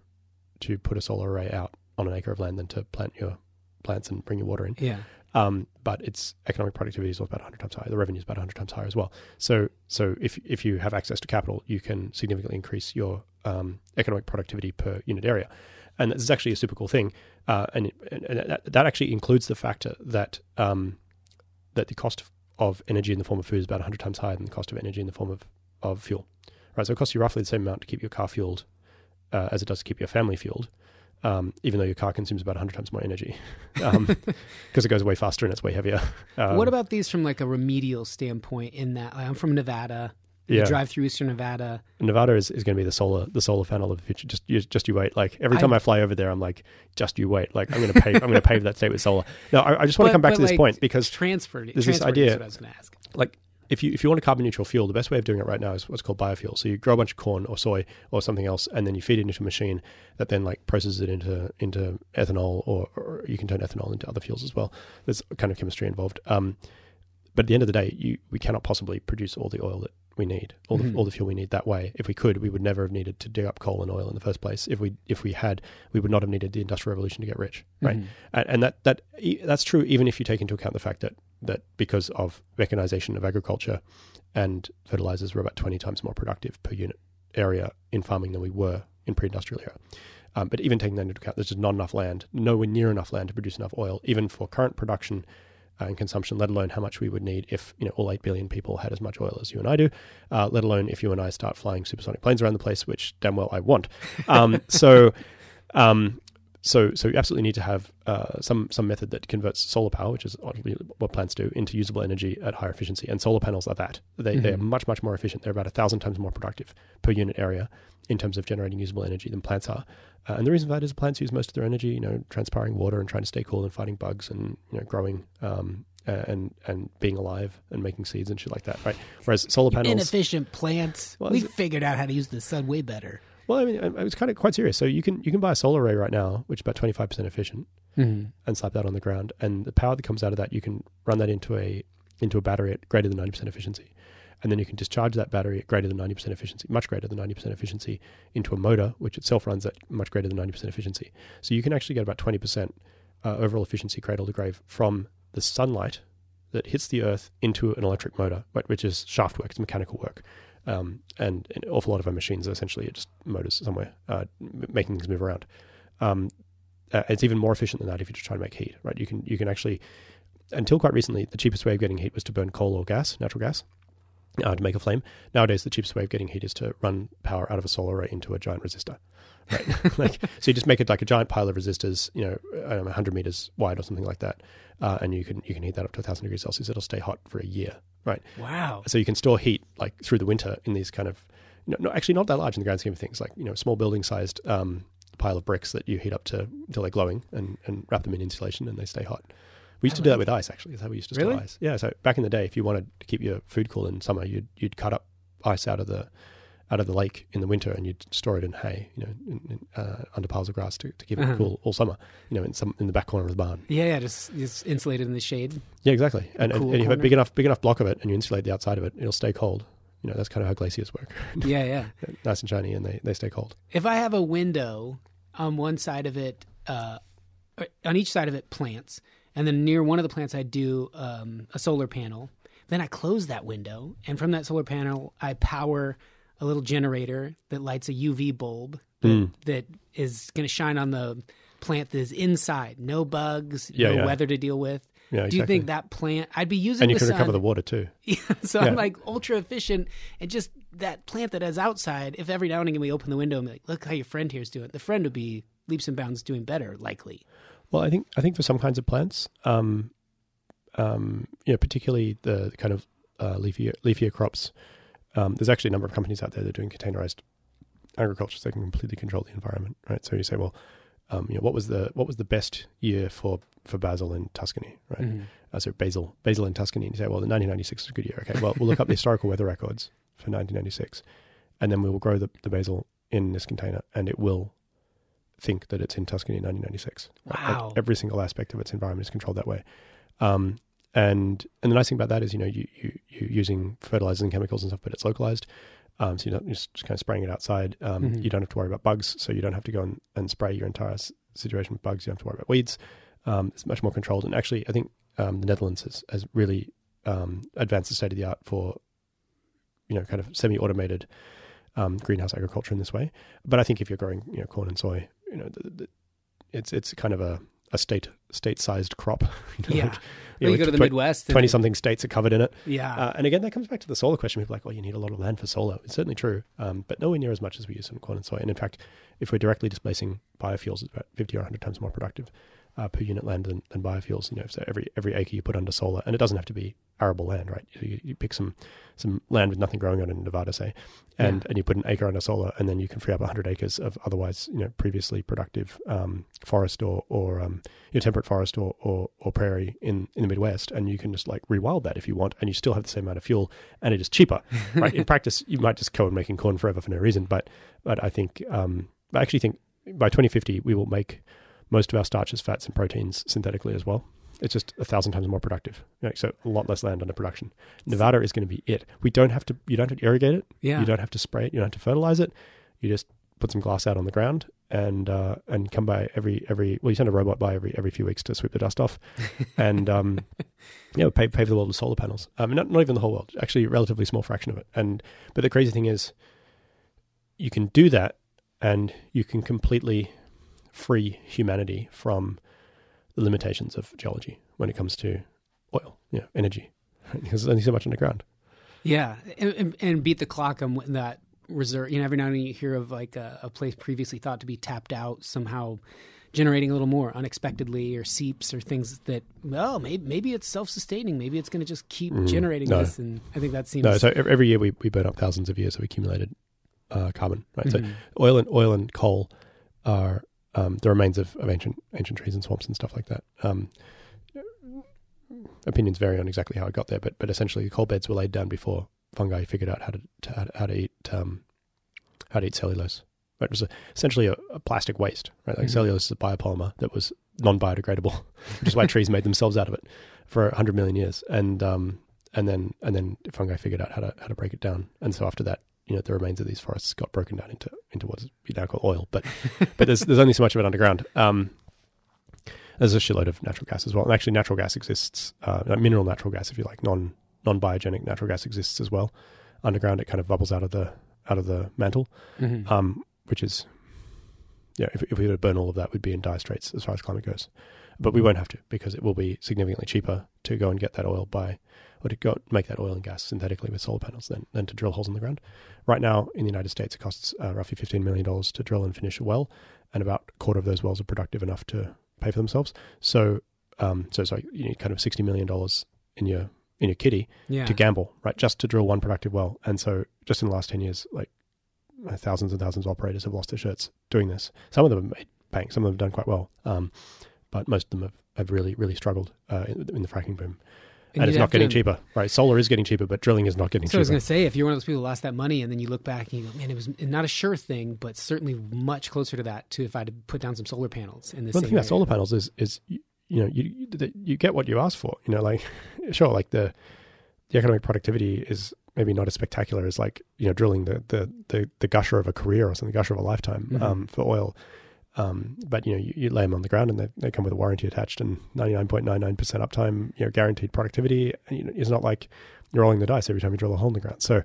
to put a solar array out on an acre of land than to plant your plants and bring your water in. yeah. Um, but its economic productivity is about 100 times higher. The revenue is about 100 times higher as well. So, so if if you have access to capital, you can significantly increase your um, economic productivity per unit area, and this is actually a super cool thing. Uh, and, it, and and that, that actually includes the factor that um, that the cost of energy in the form of food is about 100 times higher than the cost of energy in the form of, of fuel. Right, so it costs you roughly the same amount to keep your car fueled uh, as it does to keep your family fueled, um, even though your car consumes about 100 times more energy because it goes way faster and it's way heavier. Um, what about these from like a remedial standpoint in that like, I'm from Nevada. You yeah. drive through eastern Nevada. Nevada is, is going to be the solar the solar panel of the future. Just you, just you wait. Like every time I, fly over there, I'm like, just you wait. Like I'm going to pave I'm going to pave that state with solar. No, I, I just want to come back to this like, point because Transferred. There's this transferred is idea- what I was going to ask. like if you if you want a carbon neutral fuel, the best way of doing it right now is what's called biofuel. So you grow a bunch of corn or soy or something else, and then you feed it into a machine that then like processes it into into ethanol, or, or you can turn ethanol into other fuels as well. There's kind of chemistry involved. Um, but at the end of the day, you we cannot possibly produce all the oil that we need, all the Mhm. all the fuel we need that way. If we could, we would never have needed to dig up coal and oil in the first place. If we if we had, we would not have needed the industrial revolution to get rich, right? Mhm. and, and that that that's true even if you take into account the fact that that because of mechanization of agriculture and fertilizers, we're about 20 times more productive per unit area in farming than we were in pre-industrial era. Um, but even taking that into account, there's just not enough land, nowhere near enough land to produce enough oil, even for current production uh, and consumption. Let alone how much we would need if you know all eight billion people had as much oil as you and I do. Uh, let alone if you and I start flying supersonic planes around the place, which damn well I want. Um, so. Um, so, so you absolutely need to have uh, some some method that converts solar power, which is what plants do, into usable energy at higher efficiency. And solar panels are that. They they are Mhm. much much more efficient. They're about a thousand times more productive per unit area in terms of generating usable energy than plants are. Uh, and the reason for that is plants use most of their energy, you know, transpiring water and trying to stay cool and fighting bugs and you know growing um, and and being alive and making seeds and shit like that, right? Whereas solar panels, Inefficient plants. Well, we figured out how to use the sun way better. Well, I mean, I, I was kind of quite serious. So you can you can buy a solar array right now, which is about twenty five percent efficient. Mm-hmm. and slap that on the ground. And the power that comes out of that, you can run that into a into a battery at greater than ninety percent efficiency, and then you can discharge that battery at greater than ninety percent efficiency, much greater than ninety percent efficiency, into a motor which itself runs at much greater than ninety percent efficiency. So you can actually get about twenty percent uh, overall efficiency cradle to grave from the sunlight that hits the earth into an electric motor, which is shaft work, it's mechanical work. Um, and an awful lot of our machines are essentially just motors somewhere uh, making things move around. Um, uh, it's even more efficient than that if you just try to make heat, right? You can you can actually, until quite recently, the cheapest way of getting heat was to burn coal or gas, natural gas, uh, to make a flame. Nowadays, the cheapest way of getting heat is to run power out of a solar array into a giant resistor, right? like so, you just make it like a giant pile of resistors, you know, I don't know, 100 meters wide or something like that, uh, and you can you can heat that up to 1,000 degrees Celsius. It'll stay hot for a year, right? Wow. So you can store heat like through the winter in these kind of no, no actually not that large in the grand scheme of things, like you know small building sized um, pile of bricks that you heat up to until they're glowing and, and wrap them in insulation and they stay hot. We used to do that with ice. Actually, that's how we used to store Really? ice. Yeah. So back in the day, if you wanted to keep your food cool in summer, you'd you'd cut up ice out of the out of the lake in the winter and you'd store it in hay, you know, in, in, uh, under piles of grass to, to keep Uh-huh. it cool all summer. You know, in some in the back corner of the barn. Yeah, yeah, just just insulated in the shade. Yeah, exactly. And, and, cool and you have a big enough big enough block of it, and you insulate the outside of it, it'll stay cold. You know, that's kind of how glaciers work. Yeah, yeah. nice and shiny, and they, they stay cold. If I have a window on one side of it, uh, on each side of it, plants, and then near one of the plants, I do um, a solar panel. Then I close that window, and from that solar panel, I power a little generator that lights a UV bulb that, Mm. that is going to shine on the plant that is inside. No bugs, Yeah, no yeah. weather to deal with. Yeah, Do you think that plant? I'd be using and you the can sun. recover the water too. Yeah, so. I'm like ultra efficient, and just that plant that is outside. If every now and again we open the window and be like, "Look how your friend here's doing," the friend would be leaps and bounds doing better, likely. Well, I think I think for some kinds of plants, um, um, you know, particularly the kind of uh, leafier leafier crops, um, there's actually a number of companies out there that are doing containerized agriculture, so they can completely control the environment, right? So you say, well, um, you know, what was the what was the best year for for basil in Tuscany, right? Mhm. uh, so basil, basil in Tuscany, and you say, well, the 1996 is a good year. Okay, well, we'll look up the historical weather records for 1996, and then we will grow the, the basil in this container, and it will think that it's in Tuscany in 1996. Like, Wow. every single aspect of its environment is controlled that way. Um, and and the nice thing about that is, you know, you you you're using fertilizers and chemicals and stuff, but it's localized. Um, so you're not just, just kind of spraying it outside. Um, Mhm. You don't have to worry about bugs, so you don't have to go and, and spray your entire s- situation with bugs. You don't have to worry about weeds. Um, it's much more controlled. And actually, I think um, the Netherlands has, has really um, advanced the state of the art for, you know, kind of semi-automated um, greenhouse agriculture in this way. But I think if you're growing, you know, corn and soy, you know, the, the, it's it's kind of a, a state state-sized crop. You know, Yeah. like, you know, go to the tw- Midwest. Twenty something states are covered in it. Yeah. Uh, and again, that comes back to the solar question. People are like, well, you need a lot of land for solar. It's certainly true, um, but nowhere near as much as we use in corn and soy. And in fact, if we're directly displacing biofuels, it's about 50 or 100 times more productive uh, per unit land than, than biofuels. You know, so every every acre you put under solar, and it doesn't have to be arable land, right? You, you pick some some land with nothing growing on it in Nevada, say, and Yeah. and you put an acre under solar, and then you can free up 100 acres of otherwise, you know, previously productive um, forest or or um, you know, temperate forest or, or or prairie in in the Midwest, and you can just like rewild that if you want, and you still have the same amount of fuel, and it is cheaper, right? in practice, you might just go and making corn forever for no reason, but but I think um, I actually think by 2050 we will make most of our starches, fats, and proteins synthetically as well. It's just a thousand times more productive. You know, so a lot less land under production. Nevada is going to be it. We don't have to. You don't have to irrigate it. yeah. You don't have to spray it. You don't have to fertilize it. You just put some glass out on the ground and uh, and come by every every. Well, you send a robot by every every few weeks to sweep the dust off, and um, you know, pave, pave the world with solar panels. Um, not not even the whole world. Actually, a relatively small fraction of it. And but the crazy thing is, you can do that, and you can completely free humanity from the limitations of geology when it comes to oil, yeah, energy, because there's only so much underground. Yeah, and, and, beat the clock on that reserve. You know, every now and then you hear of like a, a place previously thought to be tapped out somehow generating a little more unexpectedly, or seeps, or things that well, maybe maybe it's self-sustaining. Maybe it's going to just keep Mm, generating no. this, and I think that seems No, so every year we, we burn up thousands of years of accumulated uh, carbon. Right. So Mhm. oil and oil and coal are um, the remains of, of ancient ancient trees and swamps and stuff like that. Um, opinions vary on exactly how it got there, but but essentially, coal beds were laid down before fungi figured out how to, to how to, how to eat um, how to eat cellulose. Right, it was a, essentially a, a plastic waste. Right, like Mhm. cellulose is a biopolymer that was non biodegradable, which is why trees made themselves out of it for hundred million years, and um, and then and then fungi figured out how to how to break it down, and so after that, you know, the remains of these forests got broken down into into what is now called oil, but but there's there's only so much of it underground. Um, there's a shitload of natural gas as well, and actually, natural gas exists, uh, like mineral natural gas, if you like, non non biogenic natural gas exists as well. Underground, it kind of bubbles out of the out of the mantle, Mhm. um, which is yeah. If, if we were to burn all of that, we'd be in dire straits as far as climate goes. But we won't have to because it will be significantly cheaper to go and get that oil by or to go make that oil and gas synthetically with solar panels than, than to drill holes in the ground. Right now in the United States, it costs uh, roughly fifteen million dollars to drill and finish a well, and about a quarter of those wells are productive enough to pay for themselves. So, um, so it's like you need kind of sixty million dollars in your in your kitty yeah, to gamble, right? Just to drill one productive well. And so, just in the last ten years, like uh, thousands and thousands of operators have lost their shirts doing this. Some of them have made bank, some of them have done quite well, um, but most of them have, have really really struggled uh, in, in the fracking boom. And, you'd it's not getting to- cheaper, right? Solar is getting cheaper, but drilling is not getting cheaper. So I was going to say, if you're one of those people who lost that money and then you look back and you go, man, it was not a sure thing, but certainly much closer to that to if I had put down some solar panels in this One thing about solar panels is is you, know you you- get what you ask for. You know, like sure, like the the economic productivity is maybe not as spectacular as like you know drilling the the the, the gusher of a career or something, the gusher of a lifetime Mhm. um, for oil. Um, but you know, you, you lay them on the ground and they, they come with a warranty attached and ninety nine point nine nine percent uptime. You know, guaranteed productivity. And, you know, it's not like you're rolling the dice every time you drill a hole in the ground. So,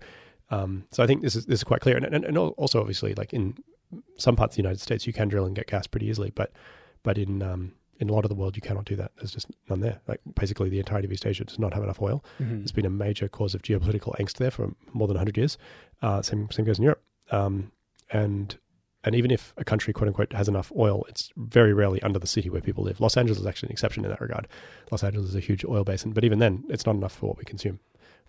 um, so I think this is this is quite clear. And, and, and also, obviously, like in some parts of the United States, you can drill and get gas pretty easily. But but in um, in a lot of the world, you cannot do that. There's just none there. Like basically, the entirety of East Asia does not have enough oil. Mhm. It's been a major cause of geopolitical angst there for more than 100 years. Uh, same same goes in Europe. Um, and and even if a country quote unquote has enough oil, it's very rarely under the city where people live. Los Angeles is actually an exception in that regard. Los Angeles is a huge oil basin, but even then, it's not enough for what we consume.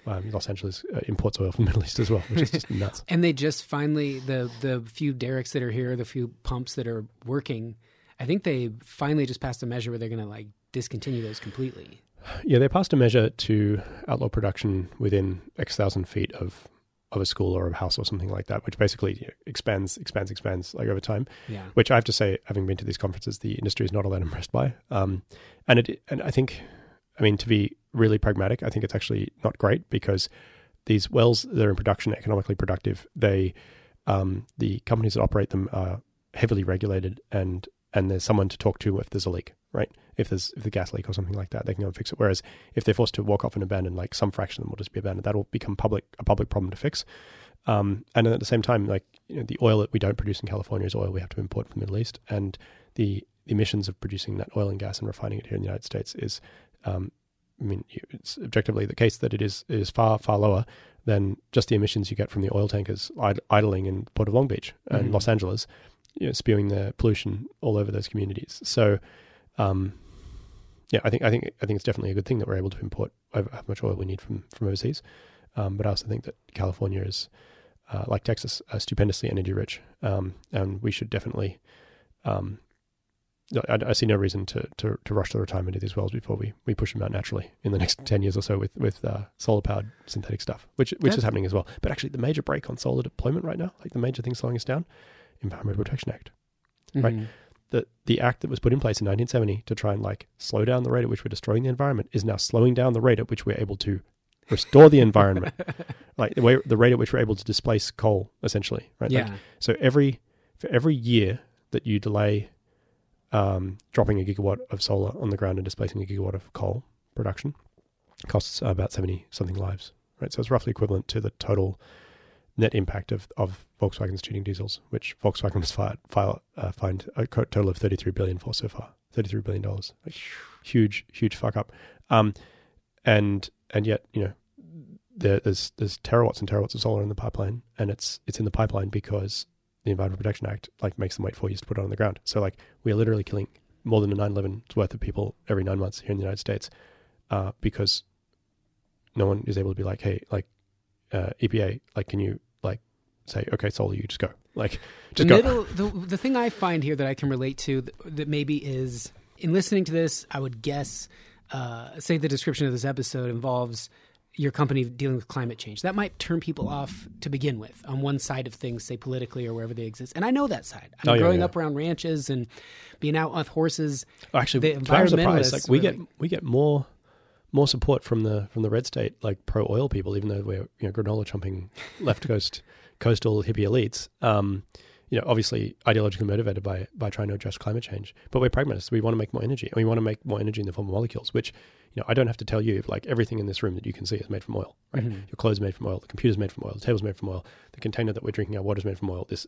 Um, Los Angeles uh, imports oil from the Middle East as well, which is just nuts. And they just finally the the few derricks that are here, the few pumps that are working. I think they finally just passed a measure where they're going to like discontinue those completely. Yeah, they passed a measure to outlaw production within X thousand feet of of a school or a house or something like that, which basically you know, expands, expands, expands like over time. Yeah. Which I have to say, having been to these conferences, the industry is not all that impressed by. Um, and it, and I think, I mean, to be really pragmatic, I think it's actually not great because these wells that are in production, economically productive, they, um, the companies that operate them are heavily regulated, and and there's someone to talk to if there's a leak, right? If there's if the gas leak or something like that, they can go and fix it. Whereas if they're forced to walk off and abandon, like some fraction of them will just be abandoned, that will become public a public problem to fix. Um, and at the same time, like you know, the oil that we don't produce in California is oil we have to import from the Middle East, and the emissions of producing that oil and gas and refining it here in the United States is, um, I mean, it's objectively the case that it is is far far lower than just the emissions you get from the oil tankers id- idling in Port of Long Beach and Mhm. Los Angeles, you know, spewing the pollution all over those communities. So, um, yeah, I think I think I think it's definitely a good thing that we're able to import over how much oil we need from from overseas. Um, but I also think that California is, uh, like Texas, uh, stupendously energy rich, um, and we should definitely. Um, I, I see no reason to, to, to rush the retirement of these wells before we, we push them out naturally in the next ten years or so with with uh, solar powered synthetic stuff, which which That's- is happening as well. But actually, the major brake on solar deployment right now, like the major thing slowing us down, Environmental Protection Act Right. Mhm. the act that was put in place in 1970 to try and like slow down the rate at which we're destroying the environment is now slowing down the rate at which we're able to restore the environment like the way the rate at which we're able to displace coal essentially right Like, Yeah. so every for every year that you delay um, dropping a gigawatt of solar on the ground and displacing a gigawatt of coal production costs about 70 something lives right so it's roughly equivalent to the total net impact of, of Volkswagen's cheating diesels, which Volkswagen has fi- file, uh, fined a total of 33 billion for so far. 33 billion dollars. Like, huge, huge fuck up. Um, and and yet, you know, there, there's there's terawatts and terawatts of solar in the pipeline, and it's it's in the pipeline because the Environmental Protection Act like makes them wait four years to put it on the ground. So like we are literally killing more than a 9/11's worth of people every nine months here in the United States uh, because no one is able to be like, hey, like uh, EPA, like, can you say, okay, solar, you just go, like, just the go. middle, the, the thing I find here that I can relate to that, that maybe is in listening to this, I would guess, uh, say the description of this episode involves your company dealing with climate change. That might turn people off to begin with on one side of things, say politically or wherever they exist. And I know that side. I'm Oh, yeah, growing yeah. up around ranches and being out with horses. Actually, the to our surprise, environmentalists like we get like- we get more more support from the from the red state like pro oil people, even though we're you know granola chomping left coast coastal hippie elites. Um, you know, obviously ideologically motivated by by trying to address climate change, but we're pragmatists. We want to make more energy, and we want to make more energy in the form of molecules. Which you know, I don't have to tell you. Like everything in this room that you can see is made from oil. Right? Mhm. Your clothes are made from oil. The computer's made from oil. The table's made from oil. The container that we're drinking our water is made from oil. This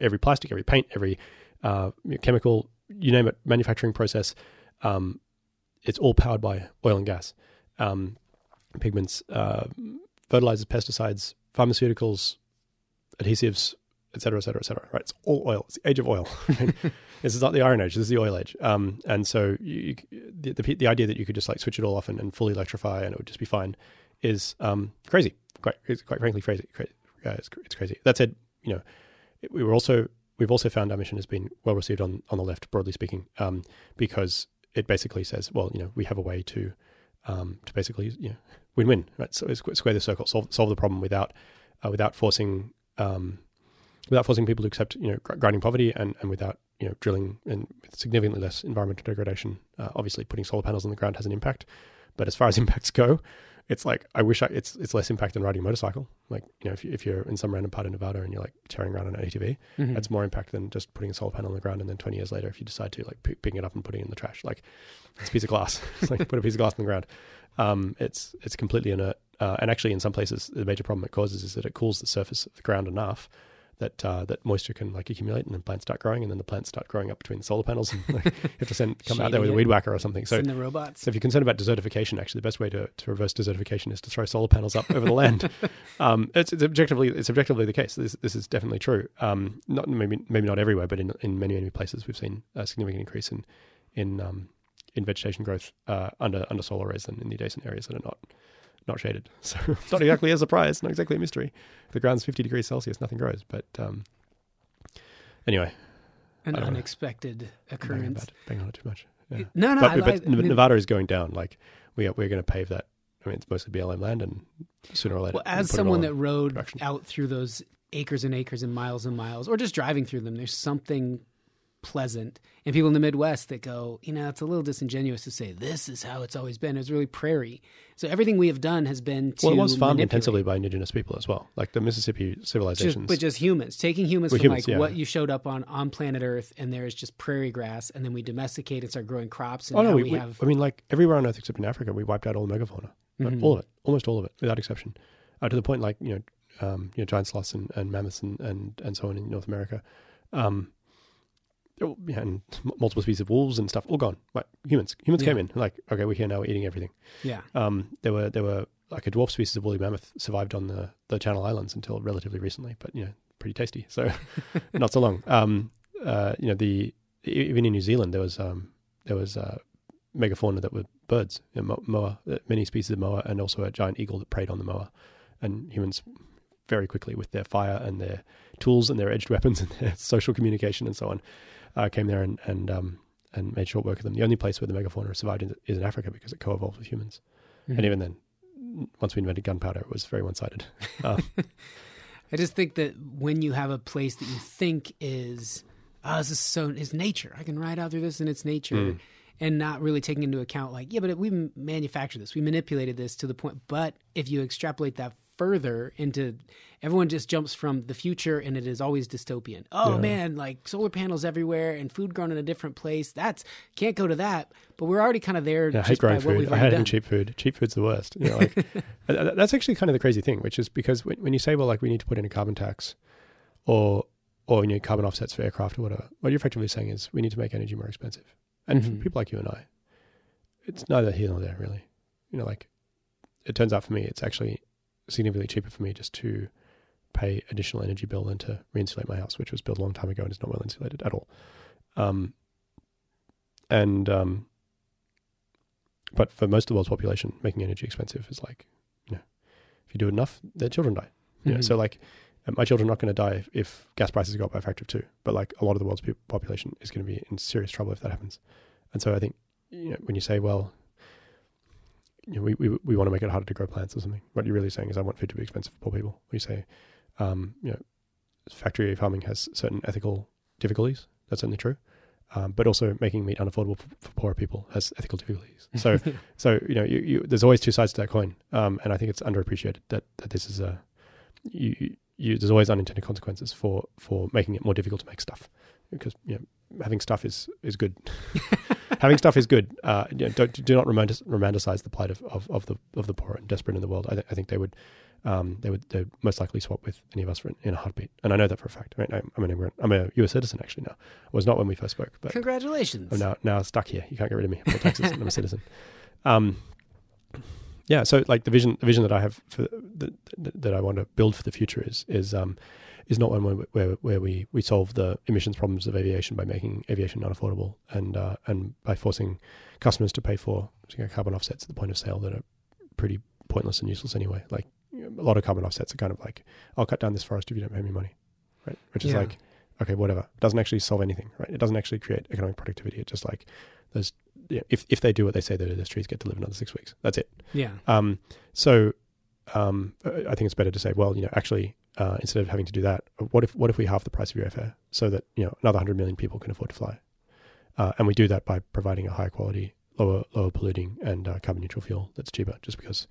every plastic, every paint, every uh, chemical, you name it, manufacturing process. Um, it's all powered by oil and gas, um, pigments, uh, fertilizers, pesticides, pharmaceuticals, adhesives, et cetera, et cetera, et cetera. Right? It's all oil. It's the age of oil. this is not the Iron Age. This is the oil age. Um, and so you, the, the the idea that you could just like switch it all off and, and fully electrify and it would just be fine is um, crazy. Quite, quite frankly, crazy. crazy. Yeah, it's, it's crazy. That said, you know, we were also we've also found our mission has been well received on on the left, broadly speaking, um, because it basically says, well, you know, we have a way to um, to basically you know win-win, right? So square the circle, solve solve the problem without uh, without forcing um, without forcing people to accept you know grinding poverty and and without you know drilling and with significantly less environmental degradation. Uh, obviously, putting solar panels on the ground has an impact, but as far as impacts go, it's like I wish I, it's it's less impact than riding a motorcycle. Like you know, if, you, if you're in some random part of Nevada and you're like tearing around on an ATV, Mhm. that's more impact than just putting a solar panel on the ground and then 20 years later, if you decide to like pick, picking it up and putting it in the trash, like it's a piece of glass. it's like put a piece of glass on the ground. Um, it's it's completely inert, uh, and actually in some places the major problem it causes is that it cools the surface of the ground enough that uh, that moisture can like accumulate and then plants start growing and then the plants start growing up between the solar panels and like, you have to send come out there with a weed whacker or something. So the robots. so if you're concerned about desertification, actually, the best way to, to reverse desertification is to throw solar panels up over the land. Um, it's, it's objectively it's objectively the case. This this is definitely true. Um, not maybe maybe not everywhere, but in in many many places, we've seen a significant increase in in um, in vegetation growth uh, under under solar arrays than in the adjacent areas that are not not shaded. So it's not exactly a surprise, not exactly a mystery. If the ground's 50 degrees Celsius, nothing grows. But um, anyway, An unexpected occurrence. about, banging on it too much. Yeah. No, no, but, I, but I- I mean- Nevada is going down. Like we are, we're going to pave that. I mean, it's mostly BLM land, and sooner or later, Well, we'll as someone that rode production. out through those acres and acres and miles and miles, or just driving through them, there's something pleasant. And people in the Midwest that go, you know, it's a little disingenuous to say this is how it's always been. It's really prairie. So everything we have done has been to well, it was farmed intensively by indigenous people as well, like the Mississippi Just, civilizations. but just humans taking humans We're from humans, like yeah. what you showed up on on planet Earth, and there is just prairie grass, and then we domesticate and start growing crops, and oh no, we, we, have I mean, like everywhere on Earth except in Africa, we wiped out all the megafauna, Mhm. all of it, almost all of it, without exception, uh, to the point like you know, um, you know, giant sloths and, and mammoths and, and and so on in North America. Um, and multiple species of wolves and stuff, all gone. Like humans, humans Yeah. came in, like okay, we're here now, we're eating everything. yeah. Um, there were there were like a dwarf species of woolly mammoth survived on the, the Channel Islands until relatively recently, but you know, pretty tasty. So not so long. Um, uh, you know, the even in New Zealand there was um, there was uh, megafauna that were birds, you know, moa, uh, many species of moa, and also a giant eagle that preyed on the moa, and humans very quickly with their fire and their tools and their edged weapons and their social communication and so on, uh, came there and and um, and made short work of them. The only place where the megafauna survived is- is in Africa because it co-evolved with humans. Mhm. And even then, once we invented gunpowder, it was very one-sided. Uh, I just think that when you have a place that you think is, oh, this is so is nature. I can ride out through this and it's nature, Mm. and not really taking into account like, yeah, but we manufactured this, we manipulated this to the point. But if you extrapolate that further into, everyone just jumps from the future, and it is always dystopian. Oh Yeah. man, like solar panels everywhere and food grown in a different place. That's can't go to that. But we're already kind of there. yeah, I hate growing what food. we've I hate already having done. cheap food. Cheap food's the worst. You know, like that's actually kind of the crazy thing, which is because when, when you say, well, like we need to put in a carbon tax, or or you know, carbon offsets for aircraft or whatever, what you're effectively saying is we need to make energy more expensive. And Mhm. for people like you and I, it's neither here nor there, really. You know, like it turns out for me, it's actually significantly cheaper for me just to pay additional energy bill than to re-insulate my house, which was built a long time ago and is not well insulated at all. Um, and um, but for most of the world's population, making energy expensive is like, you know, if you do enough, their children die. You know, so like, uh, my children are not going to die if, if gas prices go up by a factor of two. But like, a lot of the world's population is going to be in serious trouble if that happens. And so I think, you know, when you say, well, you know, we, we we want to make it harder to grow plants or something, what you're really saying is, I want food to be expensive for poor people. We say, um, you know, factory farming has certain ethical difficulties. That's certainly true. Um, but also making meat unaffordable for, for poorer people has ethical difficulties. So, so you know, you, you, there's always two sides to that coin, um, and I think it's underappreciated that, that this is a you, you, you, there's always unintended consequences for for making it more difficult to make stuff because you know having stuff is is good. having stuff is good. Uh, you know, don't do not romanticize the plight of, of, of the of the poor and desperate in the world. I, th- I think they would um, they would they most likely swap with any of us for, in a heartbeat, and I know that for a fact. I mean, I'm, I'm an immigrant. I'm a U.S. citizen actually now. I was not when we first spoke, but Congratulations. I'm now now stuck here. You can't get rid of me. I taxes and I'm a citizen. Um, yeah. So like the vision, the vision that I have for that, that I want to build for the future is is um is not one where where, where we, we solve the emissions problems of aviation by making aviation unaffordable and uh, and by forcing customers to pay for you know, carbon offsets at the point of sale that are pretty pointless and useless anyway. Like a lot of carbon offsets are kind of like I'll cut down this forest if you don't pay me money. right? Which is Yeah. like, okay, whatever. It doesn't actually solve anything, right? It doesn't actually create economic productivity. It's just like there's you know, if if they do what they say they do, those trees get to live another six weeks. That's it. Yeah. Um, so um, I think it's better to say, well, you know, actually, uh, instead of having to do that, what if what if we halve the price of your airfare so that you know another hundred million people can afford to fly, uh, and we do that by providing a higher quality, lower lower polluting and uh, carbon neutral fuel that's cheaper, just because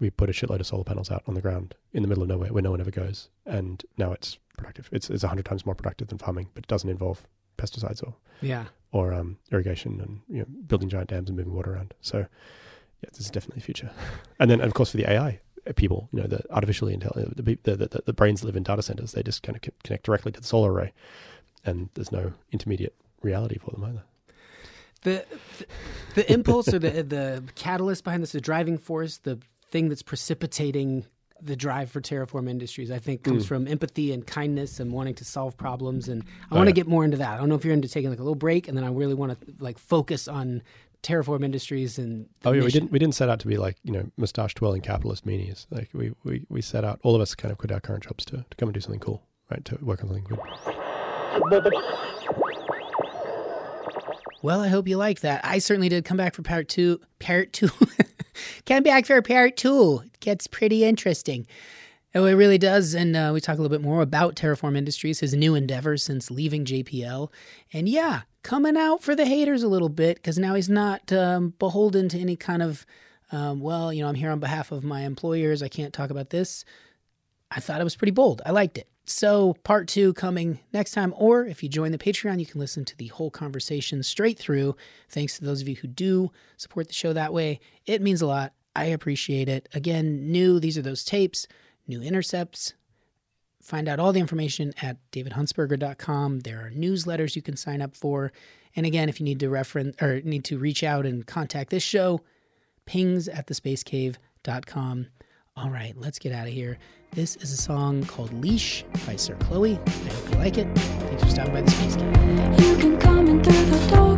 we put a shitload of solar panels out on the ground in the middle of nowhere where no one ever goes, and now it's productive. It's it's a hundred times more productive than farming, but it doesn't involve pesticides or Yeah. or um, irrigation and you know, building giant dams and moving water around. So, yeah, this is definitely the future. And then, of course, for the AI people, you know, the artificially intelligent, the, the, the, the brains that live in data centers, they just kind of connect directly to the solar array, and there's no intermediate reality for them either. the the, the impulse or the the catalyst behind this, the driving force, the thing that's precipitating the drive for Terraform Industries, I think, comes hmm. from empathy and kindness and wanting to solve problems. And I Oh, want to yeah. get more into that. I don't know if you're into taking like a little break, and then I really want to like focus on Terraform Industries and. Oh yeah, we didn't we didn't set out to be like you know mustache twirling capitalist meanies. Like we, we we set out all of us kind of quit our current jobs to to come and do something cool, right? To work on something good. Well, I hope you like that. I certainly did. Come back for part two. Part two. Come back for part two. It gets pretty interesting. Oh, it really does. And uh, we talk a little bit more about Terraform Industries, his new endeavor since leaving JPL. And yeah, coming out for the haters a little bit because now he's not um, beholden to any kind of, um, well, you know, I'm here on behalf of my employers. I can't talk about this. I thought it was pretty bold. I liked it. So, part two coming next time. Or if you join the Patreon, you can listen to the whole conversation straight through. Thanks to those of you who do support the show that way. It means a lot. I appreciate it. Again, new, these are those tapes, new intercepts. Find out all the information at davidhuntsberger.com. There are newsletters you can sign up for. And again, if you need to reference or need to reach out and contact this show, pings at thespacecave.com. All right, let's get out of here. This is a song called Leash by Sir Chloe. I hope you like it. Thanks for stopping by the Space Cave. You can come in through the door,